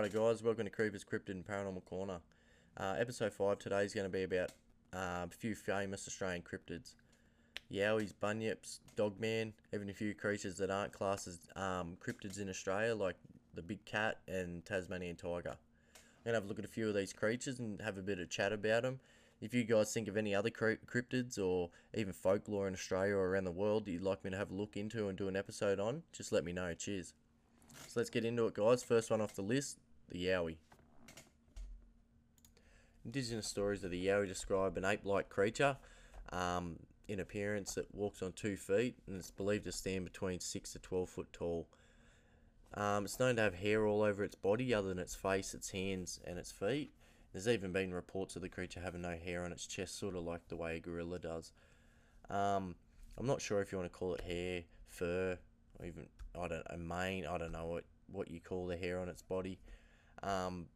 Righto, guys, welcome to Creepers Cryptid and Paranormal Corner. Uh, episode 5 today is going to be about uh, a few famous Australian cryptids. Yowies, bunyips, dogman, even a few creatures that aren't classed as um, cryptids in Australia, like the big cat and Tasmanian tiger. I'm going to have a look at a few of these creatures and have a bit of chat about them. If you guys think of any other cryptids or even folklore in Australia or around the world that you'd like me to have a look into and do an episode on, just let me know. Cheers. So let's get into it, guys. First one off the list the Yowie. Indigenous stories of the Yowie describe an ape like creature um, in appearance that walks on two feet and is believed to stand between 6 to 12 foot tall. Um, it's known to have hair all over its body, other than its face, its hands, and its feet. There's even been reports of the creature having no hair on its chest, sort of like the way a gorilla does. Um, I'm not sure if you want to call it hair, fur, or even I don't a mane. I don't know what what you call the hair on its body. Um,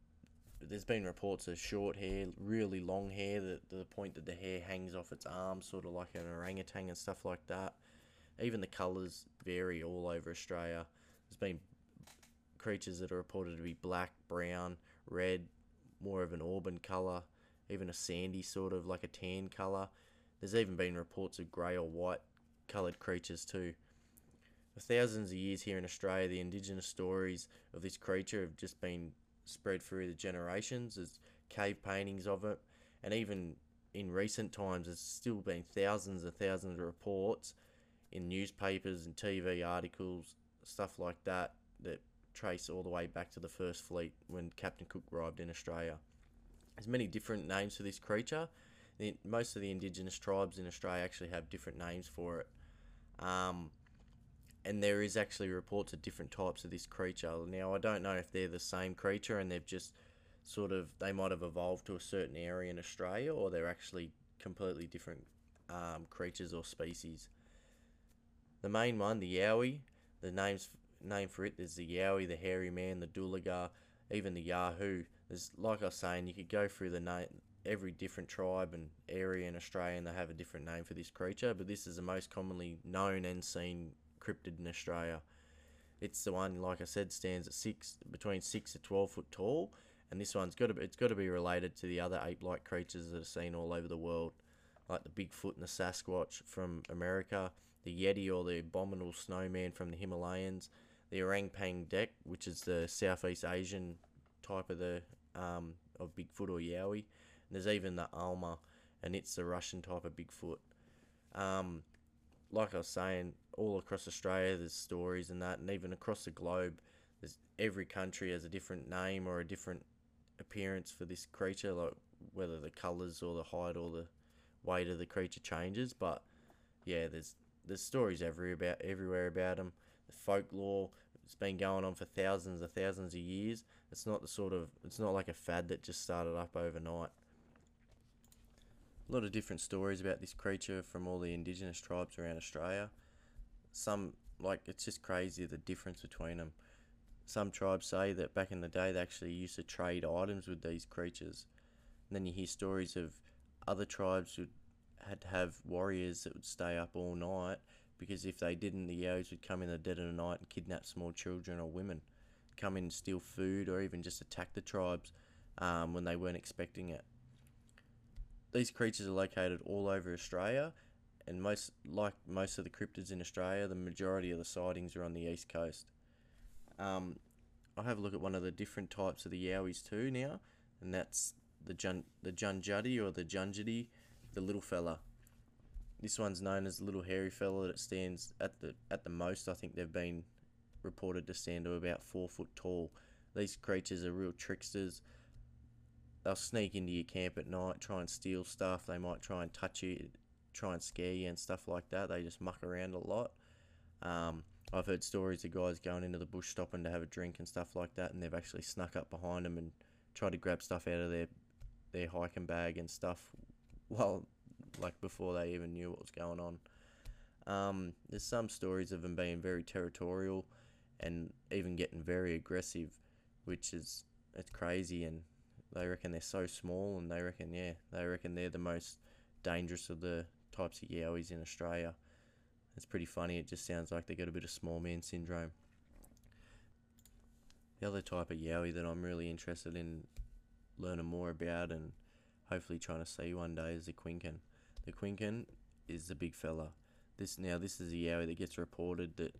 there's been reports of short hair, really long hair, that the point that the hair hangs off its arms, sort of like an orangutan and stuff like that. Even the colours vary all over Australia. There's been creatures that are reported to be black, brown, red, more of an auburn colour, even a sandy sort of like a tan colour. There's even been reports of grey or white coloured creatures too. For thousands of years here in Australia, the indigenous stories of this creature have just been spread through the generations. There's cave paintings of it, and even in recent times, there's still been thousands and thousands of reports in newspapers and TV articles, stuff like that, that trace all the way back to the first fleet when Captain Cook arrived in Australia. There's many different names for this creature. Most of the indigenous tribes in Australia actually have different names for it. Um, and there is actually reports of different types of this creature. Now, I don't know if they're the same creature and they've just sort of, they might have evolved to a certain area in Australia or they're actually completely different um, creatures or species. The main one, the Yowie, the name's name for it, there's the Yowie, the Hairy Man, the Dooligar, even the Yahoo. There's, like I was saying, you could go through the name, every different tribe and area in Australia and they have a different name for this creature, but this is the most commonly known and seen cryptid in Australia. It's the one, like I said, stands at six between six to twelve foot tall, and this one's got to be, it's got to be related to the other ape-like creatures that are seen all over the world, like the Bigfoot and the Sasquatch from America, the Yeti or the abominable snowman from the Himalayas, the orang pendek, which is the Southeast Asian type of the um, of Bigfoot or Yowie. And there's even the Alma, and it's the Russian type of Bigfoot. Um, like I was saying, all across Australia there's stories and that, and even across the globe, there's every country has a different name or a different appearance for this creature, like whether the colours or the height or the weight of the creature changes. But yeah, there's there's stories every about everywhere about them. The folklore it's been going on for thousands and thousands of years. It's not the sort of it's not like a fad that just started up overnight a lot of different stories about this creature from all the indigenous tribes around Australia. Some, like, it's just crazy the difference between them. Some tribes say that back in the day they actually used to trade items with these creatures. And then you hear stories of other tribes who had to have warriors that would stay up all night because if they didn't, the Yows would come in the dead of the night and kidnap small children or women, come in and steal food or even just attack the tribes um, when they weren't expecting it. These creatures are located all over Australia, and most like most of the cryptids in Australia, the majority of the sightings are on the east coast. Um, I'll have a look at one of the different types of the yowies too now, and that's the jun the junjuddy or the junjidi, the little fella. This one's known as the little hairy fella that stands at the at the most. I think they've been reported to stand to about four foot tall. These creatures are real tricksters they'll sneak into your camp at night, try and steal stuff. They might try and touch you, try and scare you and stuff like that. They just muck around a lot. Um, I've heard stories of guys going into the bush stopping to have a drink and stuff like that, and they've actually snuck up behind them and tried to grab stuff out of their their hiking bag and stuff, well, like before they even knew what was going on. Um, there's some stories of them being very territorial and even getting very aggressive, which is it's crazy and they reckon they're so small, and they reckon, yeah, they reckon they're the most dangerous of the types of yowies in Australia. It's pretty funny. It just sounds like they got a bit of small man syndrome. The other type of yowie that I'm really interested in learning more about and hopefully trying to see one day is the quinkin. The quinkin is the big fella. This now this is a yowie that gets reported that,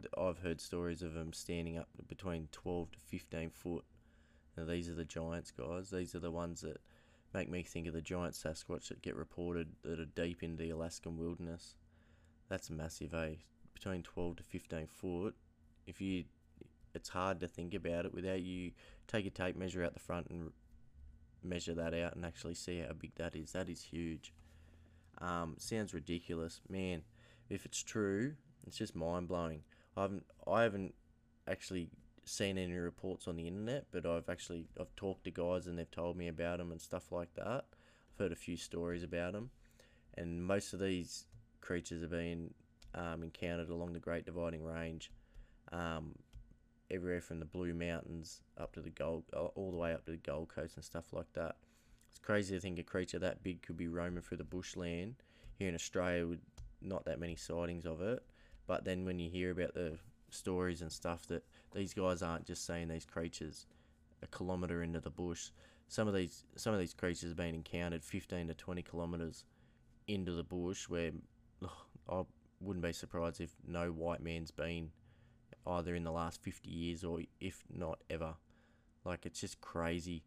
that I've heard stories of them standing up between 12 to 15 foot. Now these are the giants, guys. These are the ones that make me think of the giant Sasquatch that get reported that are deep in the Alaskan wilderness. That's massive, eh? Between 12 to 15 foot. If you, it's hard to think about it without you take a tape measure out the front and measure that out and actually see how big that is. That is huge. Um, sounds ridiculous, man. If it's true, it's just mind blowing. I haven't, I haven't actually seen any reports on the internet, but I've actually I've talked to guys and they've told me about them and stuff like that. I've heard a few stories about them, and most of these creatures have been um, encountered along the Great Dividing Range, um, everywhere from the Blue Mountains up to the Gold, all the way up to the Gold Coast and stuff like that. It's crazy to think a creature that big could be roaming through the bushland here in Australia with not that many sightings of it. But then when you hear about the stories and stuff that these guys aren't just seeing these creatures a kilometre into the bush. Some of these some of these creatures have been encountered 15 to 20 kilometres into the bush where I wouldn't be surprised if no white man's been either in the last 50 years or if not ever. Like it's just crazy.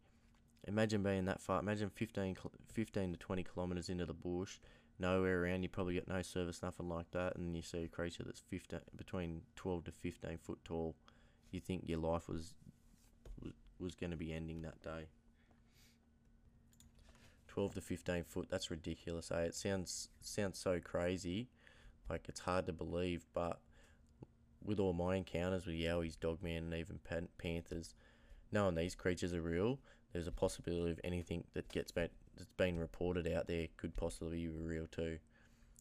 Imagine being that far. Imagine 15, 15 to 20 kilometres into the bush nowhere around. You probably got no service, nothing like that, and you see a creature that's 15, between 12 to 15 foot tall. You think your life was was, going to be ending that day. 12 to 15 foot, that's ridiculous, eh? It sounds sounds so crazy, like it's hard to believe, but with all my encounters with Yowies, Dogman, and even pan- Panthers, knowing these creatures are real, there's a possibility of anything that gets back that's been reported out there could possibly be real too.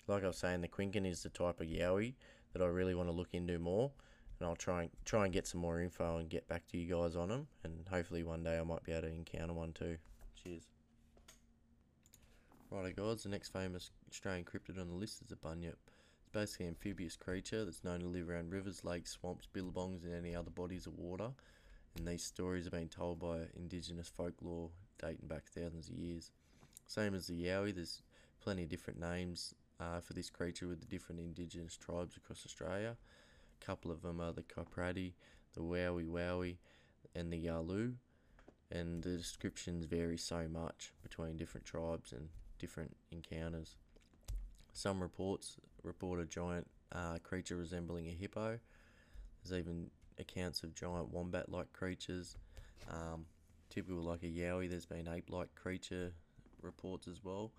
Like I was saying, the Quinkin is the type of Yowie that I really want to look into more, and I'll try and try and get some more info and get back to you guys on them, and hopefully one day I might be able to encounter one too. Cheers. Righto guys, the next famous Australian cryptid on the list is a bunyip. It's basically an amphibious creature that's known to live around rivers, lakes, swamps, billabongs and any other bodies of water. And these stories have been told by indigenous folklore dating back thousands of years. Same as the Yowie, there's plenty of different names uh, for this creature with the different indigenous tribes across Australia. A couple of them are the Kapradi, the Wowie Wowie, and the Yalu. And the descriptions vary so much between different tribes and different encounters. Some reports report a giant uh, creature resembling a hippo. There's even accounts of giant wombat like creatures. Um, typical like a yowie, there's been ape like creature reports as well,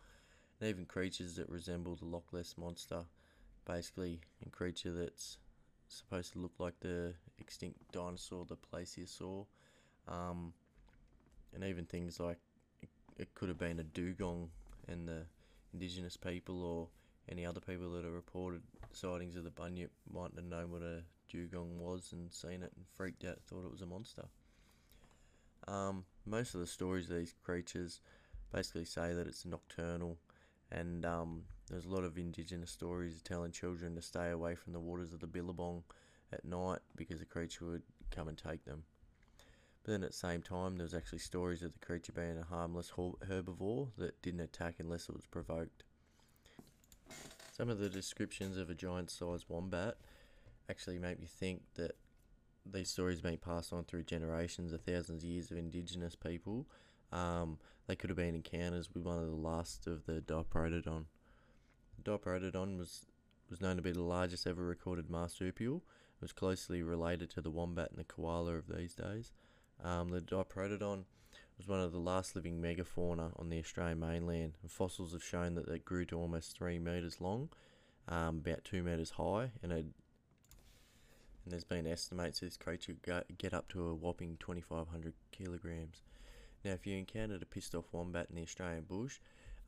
and even creatures that resemble the Loch Ness monster, basically a creature that's supposed to look like the extinct dinosaur, the plesiosaur, um, and even things like it, it could have been a dugong, and the indigenous people or any other people that have reported sightings of the bunyip mightn't have known what a dugong was and seen it and freaked out, thought it was a monster. Um, most of the stories of these creatures basically say that it's nocturnal, and um, there's a lot of indigenous stories telling children to stay away from the waters of the Billabong at night because the creature would come and take them. But then at the same time, there's actually stories of the creature being a harmless herbivore that didn't attack unless it was provoked. Some of the descriptions of a giant sized wombat actually make me think that these stories have been passed on through generations of thousands of years of indigenous people um, they could have been encounters with one of the last of the Diprotodon. Diprotodon was, was known to be the largest ever recorded marsupial. It was closely related to the wombat and the koala of these days. Um, the Diprotodon was one of the last living megafauna on the Australian mainland, and fossils have shown that it grew to almost three metres long, um, about two metres high, and it and there's been estimates this creature could get up to a whopping 2,500 kilograms. Now, if you encountered a pissed off wombat in the Australian bush,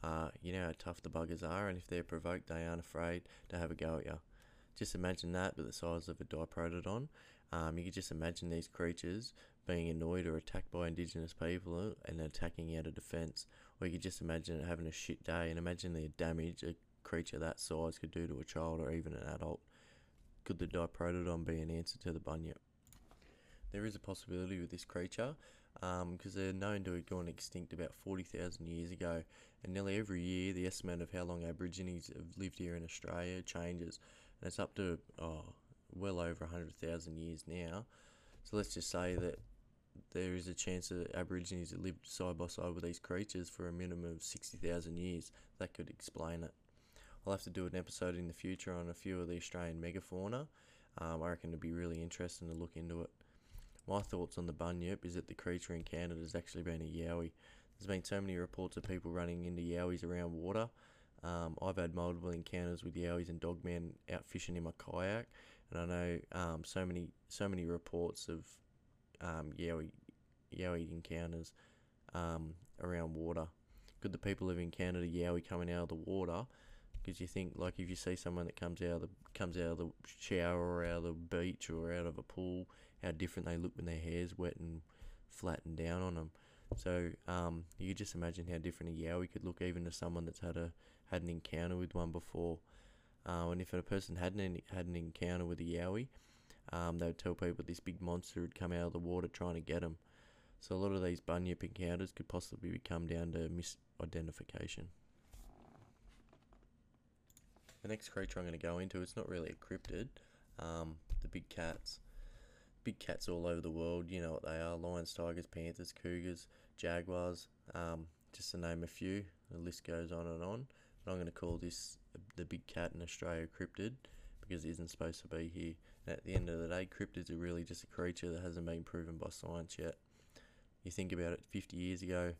uh, you know how tough the buggers are, and if they're provoked, they aren't afraid to have a go at you. Just imagine that, but the size of a diprotodon. Um, you could just imagine these creatures being annoyed or attacked by indigenous people and attacking out of defence. Or you could just imagine it having a shit day and imagine the damage a creature that size could do to a child or even an adult. Could the diprotodon be an answer to the bunyip? there is a possibility with this creature because um, they're known to have gone extinct about 40,000 years ago. And nearly every year, the estimate of how long Aborigines have lived here in Australia changes. And it's up to oh, well over 100,000 years now. So let's just say that there is a chance that Aborigines have lived side by side with these creatures for a minimum of 60,000 years. That could explain it. I'll have to do an episode in the future on a few of the Australian megafauna. Um, I reckon it'd be really interesting to look into it. My thoughts on the bunyip is that the creature in Canada has actually been a yowie. There's been so many reports of people running into yowies around water. Um, I've had multiple encounters with yowies and dogmen out fishing in my kayak, and I know um, so many so many reports of um, yowie yowie encounters um, around water. Could the people who've encountered a yowie coming out of the water? Because you think like if you see someone that comes out of the comes out of the shower or out of the beach or out of a pool, how different they look when their hair's wet and flattened down on them. So um, you just imagine how different a yowie could look, even to someone that's had a had an encounter with one before. Uh, and if a person hadn't had an encounter with a yowie, um, they would tell people this big monster had come out of the water trying to get them. So a lot of these bunyip encounters could possibly come down to misidentification. The next creature I'm going to go into, it's not really a cryptid, um, the big cats big cats all over the world. You know what they are: lions, tigers, panthers, cougars, jaguars. Um, just to name a few. The list goes on and on. But I'm going to call this the big cat in Australia cryptid because it isn't supposed to be here. And at the end of the day, cryptids are really just a creature that hasn't been proven by science yet. You think about it, 50 years ago,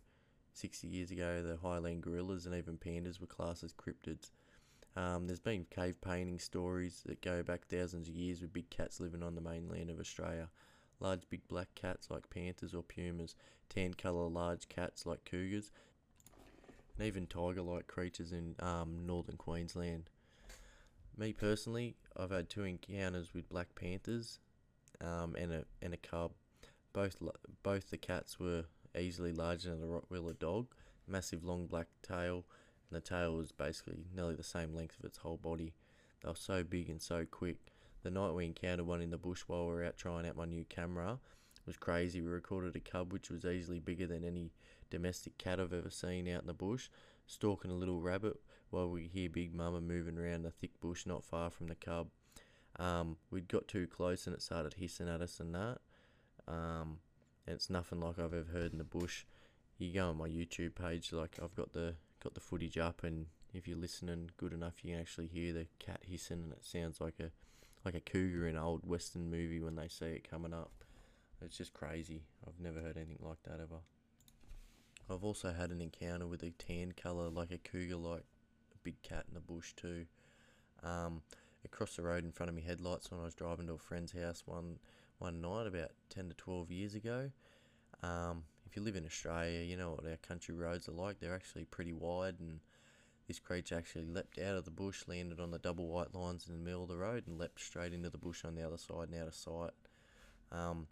60 years ago, the highland gorillas and even pandas were classed as cryptids. Um, there's been cave painting stories that go back thousands of years with big cats living on the mainland of Australia. Large big black cats like panthers or pumas, tan colour large cats like cougars, and even tiger like creatures in um, northern Queensland. Me personally, I've had two encounters with black panthers um, and a and a cub. Both both the cats were easily larger than a Rottweiler dog, massive long black tail, the tail was basically nearly the same length of its whole body. They were so big and so quick. The night we encountered one in the bush while we were out trying out my new camera was crazy. We recorded a cub which was easily bigger than any domestic cat I've ever seen out in the bush, stalking a little rabbit while we hear Big Mama moving around the thick bush not far from the cub. Um, we'd got too close and it started hissing at us and that. Um, and it's nothing like I've ever heard in the bush. You go on my YouTube page, like I've got the got the footage up, and if you're listening good enough, you can actually hear the cat hissing, and it sounds like a like a cougar in an old western movie when they see it coming up. It's just crazy. I've never heard anything like that ever. I've also had an encounter with a tan colour, like a cougar, like a big cat in the bush too. Um, across the road in front of me headlights when I was driving to a friend's house one one night about ten to twelve years ago. Um, if you live in Australia, you know what our country roads are like. They're actually pretty wide, and this creature actually leapt out of the bush, landed on the double white lines in the middle of the road, and leapt straight into the bush on the other side and out of sight. Um,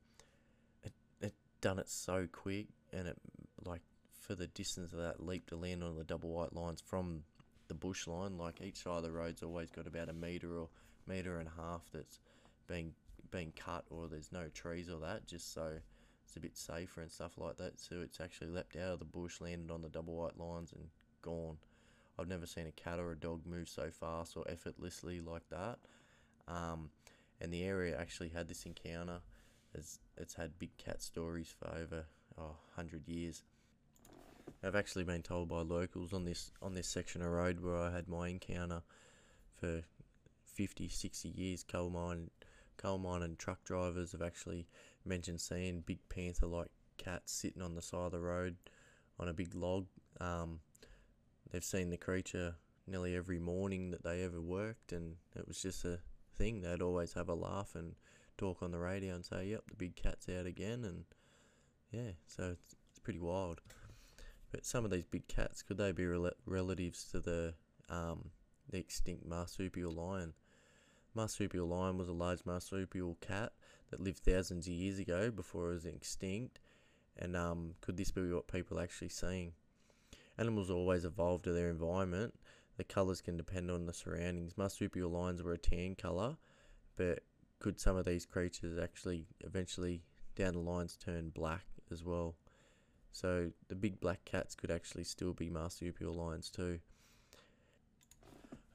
it, it done it so quick, and it like for the distance of that leap to land on the double white lines from the bush line, like each side of the road's always got about a meter or meter and a half that's being being cut, or there's no trees or that, just so it's a bit safer and stuff like that. So it's actually leapt out of the bush, landed on the double white lines, and gone. I've never seen a cat or a dog move so fast or effortlessly like that. Um, and the area actually had this encounter. It's, it's had big cat stories for over oh, 100 years. I've actually been told by locals on this on this section of road where I had my encounter for 50, 60 years. Coal mine, coal mine and truck drivers have actually mentioned seeing big panther like cats sitting on the side of the road on a big log. Um, they've seen the creature nearly every morning that they ever worked, and it was just a thing. They'd always have a laugh and talk on the radio and say, "Yep, the big cat's out again," and yeah, so it's, it's pretty wild. But some of these big cats could they be rel- relatives to the um, the extinct marsupial lion? Marsupial lion was a large marsupial cat that lived thousands of years ago before it was extinct. And um, could this be what people are actually seeing? Animals always evolve to their environment. The colours can depend on the surroundings. Marsupial lions were a tan colour, but could some of these creatures actually eventually down the lines turn black as well. So the big black cats could actually still be marsupial lions too.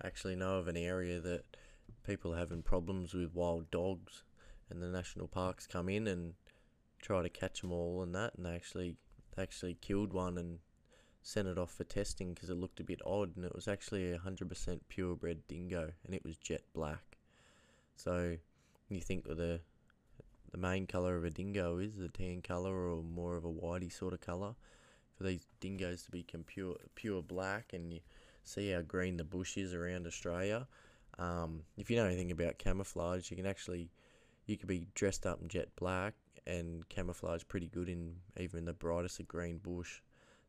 I actually know of an area that people are having problems with wild dogs, and the national parks come in and try to catch them all and that, and they actually they actually killed one and sent it off for testing because it looked a bit odd, and it was actually a hundred percent purebred dingo, and it was jet black. So you think the the main colour of a dingo is the tan colour or more of a whitey sort of colour. For these dingoes to be pure pure black, and you see how green the bush is around Australia. Um, if you know anything about camouflage, you can actually you could be dressed up in jet black and camouflage pretty good in even the brightest of green bush.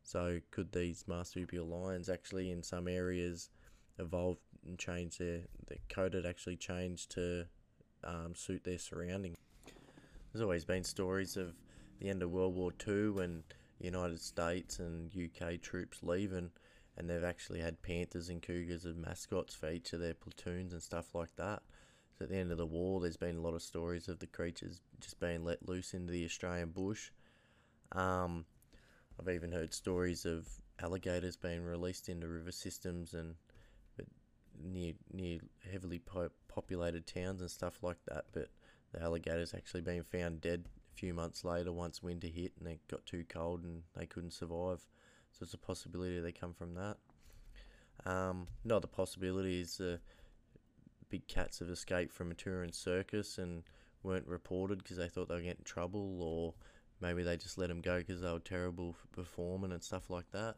So could these marsupial lions actually in some areas evolve and change their their coat had actually changed to um, suit their surrounding? There's always been stories of the end of World War Two when United States and UK troops leaving and they've actually had panthers and cougars as mascots for each of their platoons and stuff like that. At the end of the war, there's been a lot of stories of the creatures just being let loose into the Australian bush. Um, I've even heard stories of alligators being released into river systems and near near heavily po- populated towns and stuff like that. But the alligators actually being found dead a few months later once winter hit and it got too cold and they couldn't survive. So it's a possibility they come from that. Um, another possibility is uh, big cats have escaped from a touring circus and weren't reported because they thought they were getting in trouble, or maybe they just let them go because they were terrible for performing and stuff like that.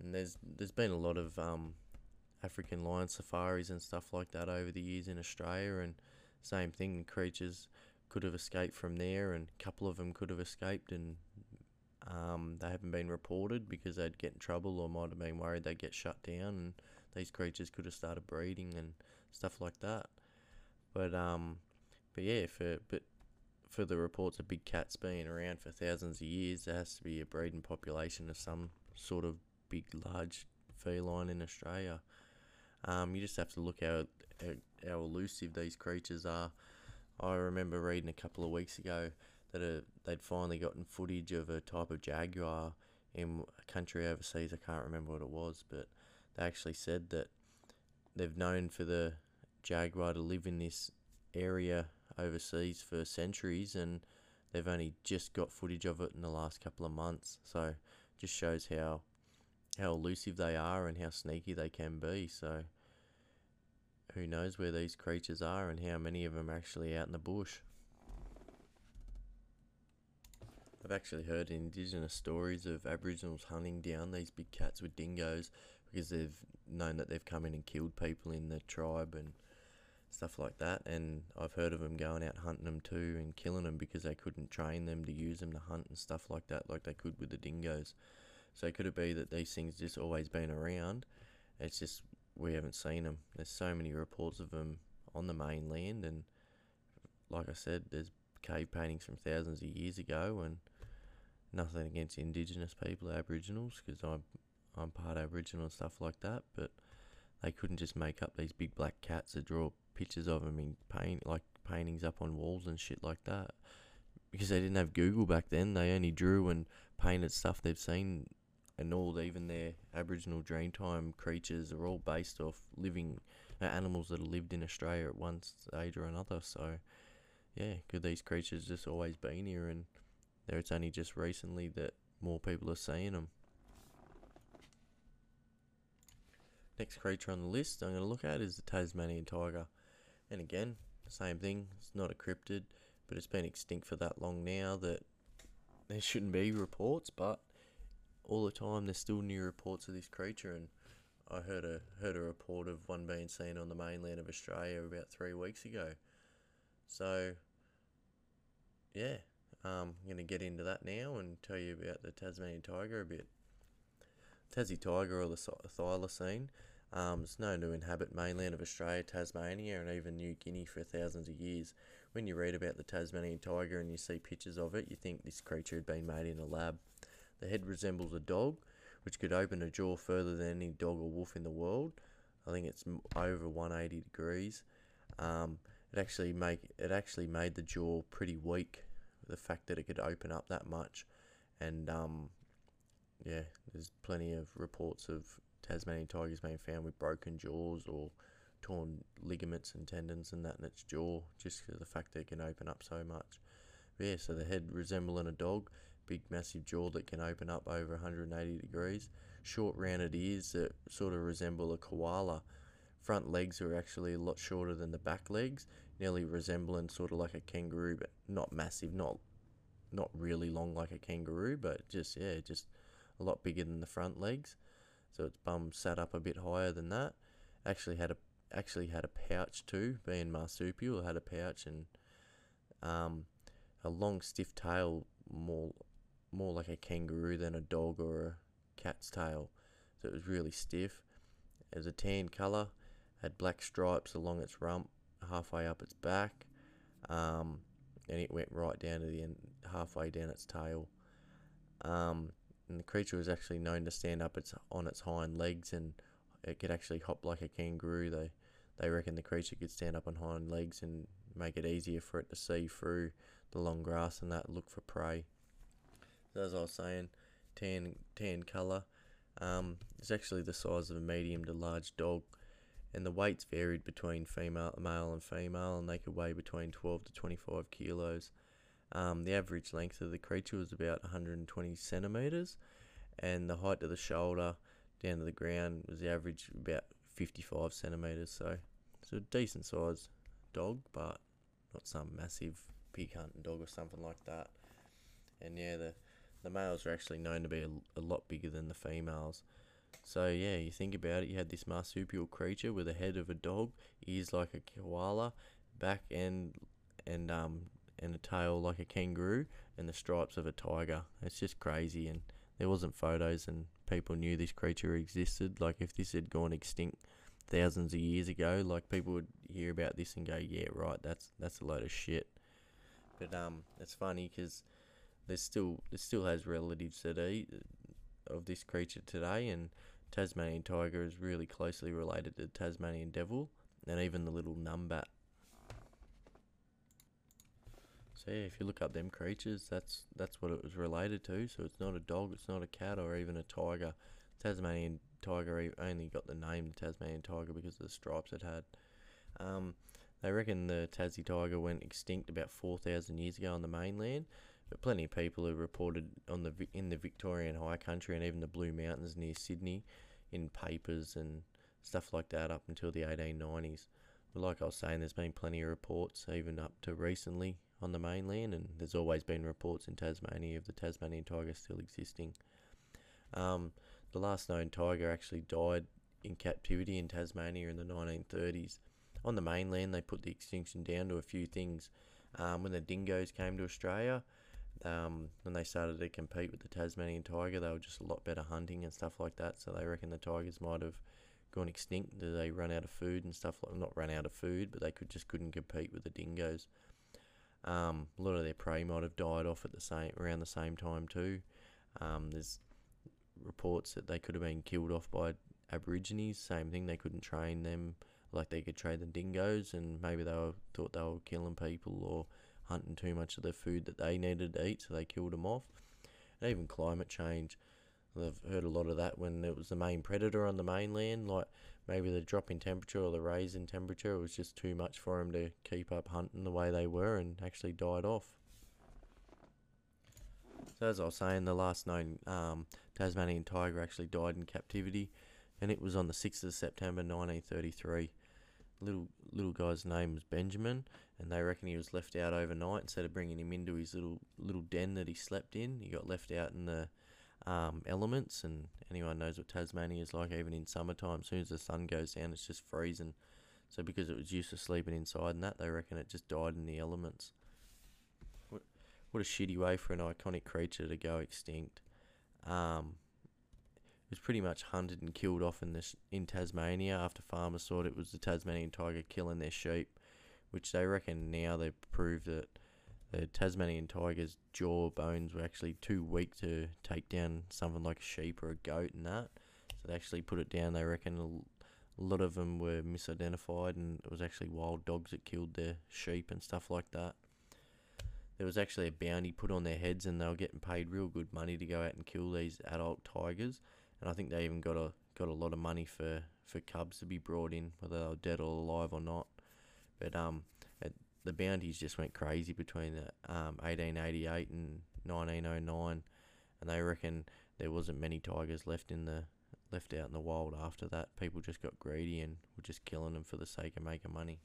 And there's there's been a lot of um, African lion safaris and stuff like that over the years in Australia, and same thing, creatures could have escaped from there, and a couple of them could have escaped and um, they haven't been reported because they'd get in trouble or might have been worried they'd get shut down, and these creatures could have started breeding and stuff like that. But um, but yeah, for but for the reports of big cats being around for thousands of years, there has to be a breeding population of some sort of big, large feline in Australia. Um, you just have to look how, how elusive these creatures are. I remember reading a couple of weeks ago that a, they'd finally gotten footage of a type of jaguar in a country overseas. I can't remember what it was, but they actually said that they've known for the jaguar to live in this area overseas for centuries, and they've only just got footage of it in the last couple of months. So just shows how how elusive they are and how sneaky they can be. So who knows where these creatures are and how many of them are actually out in the bush. I've actually heard indigenous stories of Aboriginals hunting down these big cats with dingoes because they've known that they've come in and killed people in the tribe and stuff like that. And I've heard of them going out hunting them too and killing them because they couldn't train them to use them to hunt and stuff like that, like they could with the dingoes. So could it be that these things just always been around? It's just we haven't seen them. There's so many reports of them on the mainland, and like I said, there's cave paintings from thousands of years ago, and nothing against Indigenous people, Aboriginals, because I'm I'm part Aboriginal and stuff like that. But they couldn't just make up these big black cats to draw pictures of them in paint like paintings up on walls and shit like that. Because they didn't have Google back then, they only drew and painted stuff they've seen, and all even their Aboriginal Dreamtime creatures are all based off living uh, animals that have lived in Australia at one stage or another. So, yeah, could these creatures just always been here and there it's only just recently that more people are seeing them. Next creature on the list I'm going to look at is the Tasmanian tiger. And again, same thing, it's not a cryptid, but it's been extinct for that long now that there shouldn't be reports, but all the time there's still new reports of this creature and I heard a heard a report of one being seen on the mainland of Australia about three weeks ago. So yeah, um, I'm going to get into that now and tell you about the Tasmanian tiger a bit. Tassie tiger, or the thylacine, um, is known to inhabit mainland of Australia, Tasmania, and even New Guinea for thousands of years. When you read about the Tasmanian tiger and you see pictures of it, you think this creature had been made in a lab. The head resembles a dog, which could open a jaw further than any dog or wolf in the world. I think it's over 180 degrees. Um, it actually make it actually made the jaw pretty weak the fact that it could open up that much, and um, yeah, there's plenty of reports of Tasmanian tigers being found with broken jaws or torn ligaments and tendons and that in its jaw, just because of the fact that it can open up so much. But yeah, so the head resembling a dog, big massive jaw that can open up over 180 degrees, short rounded ears that sort of resemble a koala. Front legs are actually a lot shorter than the back legs, nearly resembling sort of like a kangaroo, but not massive, not not really long like a kangaroo, but just yeah, just a lot bigger than the front legs. So its bum sat up a bit higher than that. Actually had a actually had a pouch too, being marsupial, had a pouch and um, a long stiff tail, more more like a kangaroo than a dog or a cat's tail. So it was really stiff. It was a tan colour, had black stripes along its rump, halfway up its back, um, and it went right down to the end, halfway down its tail. Um, and the creature was actually known to stand up its on its hind legs, and it could actually hop like a kangaroo. They they reckon the creature could stand up on hind legs and make it easier for it to see through the long grass and that look for prey. So as I was saying, tan tan colour. Um, it's actually the size of a medium to large dog, and the weights varied between female, male and female, and they could weigh between 12 to 25 kilos. Um, the average length of the creature was about 120 centimeters, and the height of the shoulder down to the ground was the average about 55 centimeters. So it's a decent sized dog, but not some massive pig hunting dog or something like that. And yeah, the the males are actually known to be a, a lot bigger than the females. So yeah, you think about it, you had this marsupial creature with a head of a dog, ears like a koala, back end and um and a tail like a kangaroo, and the stripes of a tiger. It's just crazy, and there wasn't photos, and people knew this creature existed. Like if this had gone extinct thousands of years ago, like people would hear about this and go, "Yeah, right, that's that's a load of shit." But um, it's funny because there's still there still has relatives today of this creature today, and Tasmanian tiger is really closely related to Tasmanian devil, and even the little numbat. So yeah, if you look up them creatures, that's that's what it was related to. So it's not a dog, it's not a cat, or even a tiger. Tasmanian tiger only got the name Tasmanian tiger because of the stripes it had. Um, they reckon the Tassie tiger went extinct about 4,000 years ago on the mainland, but plenty of people have reported on the in the Victorian High Country and even the Blue Mountains near Sydney in papers and stuff like that up until the 1890s. But like I was saying, there's been plenty of reports even up to recently on the mainland, and there's always been reports in Tasmania of the Tasmanian tiger still existing. Um, the last known tiger actually died in captivity in Tasmania in the 1930s. On the mainland, they put the extinction down to a few things. Um, when the dingoes came to Australia, um, when they started to compete with the Tasmanian tiger, they were just a lot better hunting and stuff like that. So they reckon the tigers might have gone extinct. They run out of food and stuff like? Not run out of food, but they could just couldn't compete with the dingoes. Um, a lot of their prey might have died off at the same around the same time too. Um, there's reports that they could have been killed off by Aborigines. Same thing, they couldn't train them like they could train the dingoes, and maybe they were, thought they were killing people or hunting too much of the food that they needed to eat, so they killed them off. And even climate change, I've heard a lot of that when it was the main predator on the mainland, like maybe the drop in temperature or the raise in temperature was just too much for them to keep up hunting the way they were and actually died off. So as I was saying, the last known um, Tasmanian tiger actually died in captivity, and it was on the 6th of September 1933. Little little guy's name was Benjamin, and they reckon he was left out overnight instead of bringing him into his little little den that he slept in. He got left out in the um, elements, and anyone knows what Tasmania is like, even in summertime. As soon as the sun goes down, it's just freezing. So because it was used to sleeping inside and that, they reckon it just died in the elements. What, what a shitty way for an iconic creature to go extinct. Um, it was pretty much hunted and killed off in this in Tasmania after farmers thought it was the Tasmanian tiger killing their sheep, which they reckon now they've proved that the Tasmanian tiger's jaw bones were actually too weak to take down something like a sheep or a goat and that. So they actually put it down. They reckon a lot of them were misidentified and it was actually wild dogs that killed their sheep and stuff like that. there was actually a bounty put on their heads, and they were getting paid real good money to go out and kill these adult tigers. And I think they even got a got a lot of money for, for cubs to be brought in, whether they were dead or alive or not. But um, the bounties just went crazy between the, um, 1888 and 1909, and they reckon there wasn't many tigers left in the left out in the wild after that. People just got greedy and were just killing them for the sake of making money.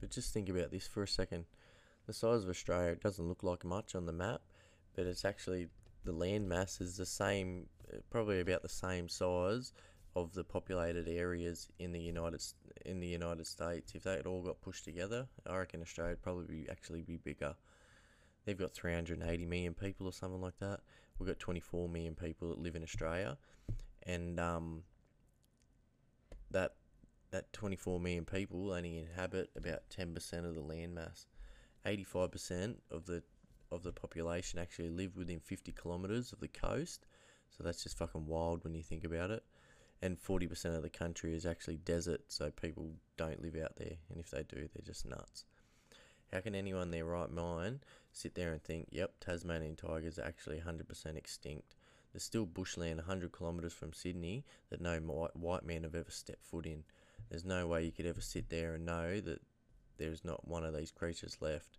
But just think about this for a second. The size of Australia it doesn't look like much on the map, but it's actually the land mass is the same, probably about the same size of the populated areas in the United in the United States. If they had all got pushed together, I reckon Australia would probably be, actually be bigger. They've got 380 million people or something like that. We've got 24 million people that live in Australia, and um, that that 24 million people only inhabit about 10% of the land mass. 85% of the of the population actually live within 50 kilometers of the coast. So that's just fucking wild when you think about it. And 40% of the country is actually desert, so people don't live out there. And if they do, they're just nuts. How can anyone in their right mind sit there and think, yep, Tasmanian tigers are actually 100% extinct? There's still bushland 100 kilometres from Sydney that no white man have ever stepped foot in. There's no way you could ever sit there and know that there's not one of these creatures left.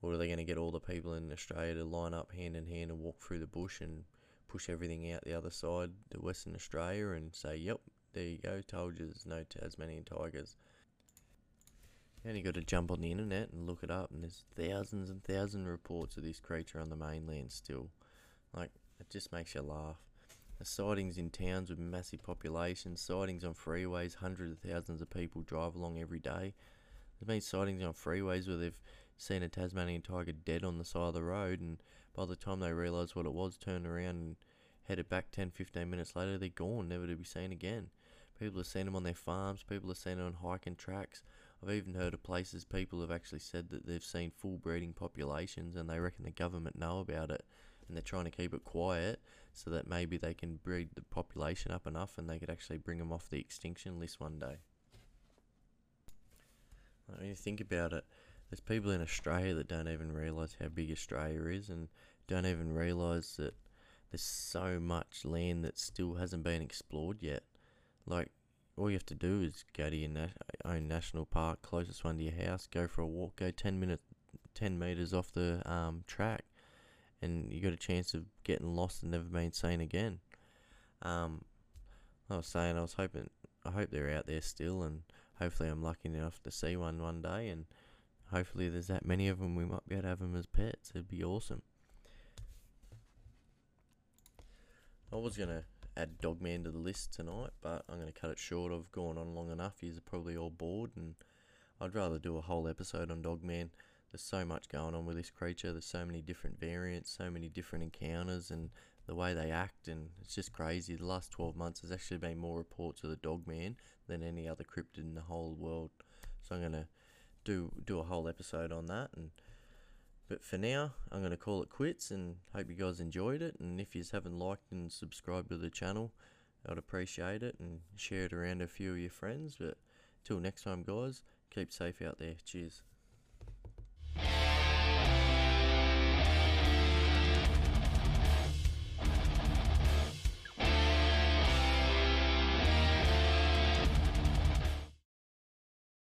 Or are they going to get all the people in Australia to line up hand in hand and walk through the bush and push everything out the other side to Western Australia and say, yep, there you go, told you there's no Tasmanian tigers. You only got to jump on the internet and look it up, and there's thousands and thousands of reports of this creature on the mainland still. Like, it just makes you laugh. The sightings in towns with massive populations, sightings on freeways, hundreds of thousands of people drive along every day. There's been sightings on freeways where they've seen a Tasmanian tiger dead on the side of the road, and by the time they realised what it was, turned around and headed back 10 15 minutes later, they're gone, never to be seen again. People have seen them on their farms, people have seen them on hiking tracks. I've even heard of places people have actually said that they've seen full breeding populations and they reckon the government know about it and they're trying to keep it quiet so that maybe they can breed the population up enough and they could actually bring them off the extinction list one day. When you think about it, there's people in Australia that don't even realise how big Australia is and don't even realise that there's so much land that still hasn't been explored yet. Like, all you have to do is go to your na- own national park, closest one to your house, go for a walk, go 10 minutes, 10 metres off the um, track, and you got a chance of getting lost and never being seen again. Um, I was saying, I was hoping, I hope they're out there still, and hopefully I'm lucky enough to see one one day, and hopefully there's that many of them we might be able to have them as pets. It'd be awesome. I was gonna add Dogman to the list tonight, but I'm gonna cut it short. I've gone on long enough. You're probably all bored, and I'd rather do a whole episode on Dogman. There's so much going on with this creature. There's so many different variants, so many different encounters, and the way they act, and it's just crazy. The last 12 months, there's actually been more reports of the Dogman than any other cryptid in the whole world. So I'm gonna do do a whole episode on that and but for now I'm going to call it quits and hope you guys enjoyed it and if you haven't liked and subscribed to the channel I'd appreciate it and share it around a few of your friends but till next time guys keep safe out there. Cheers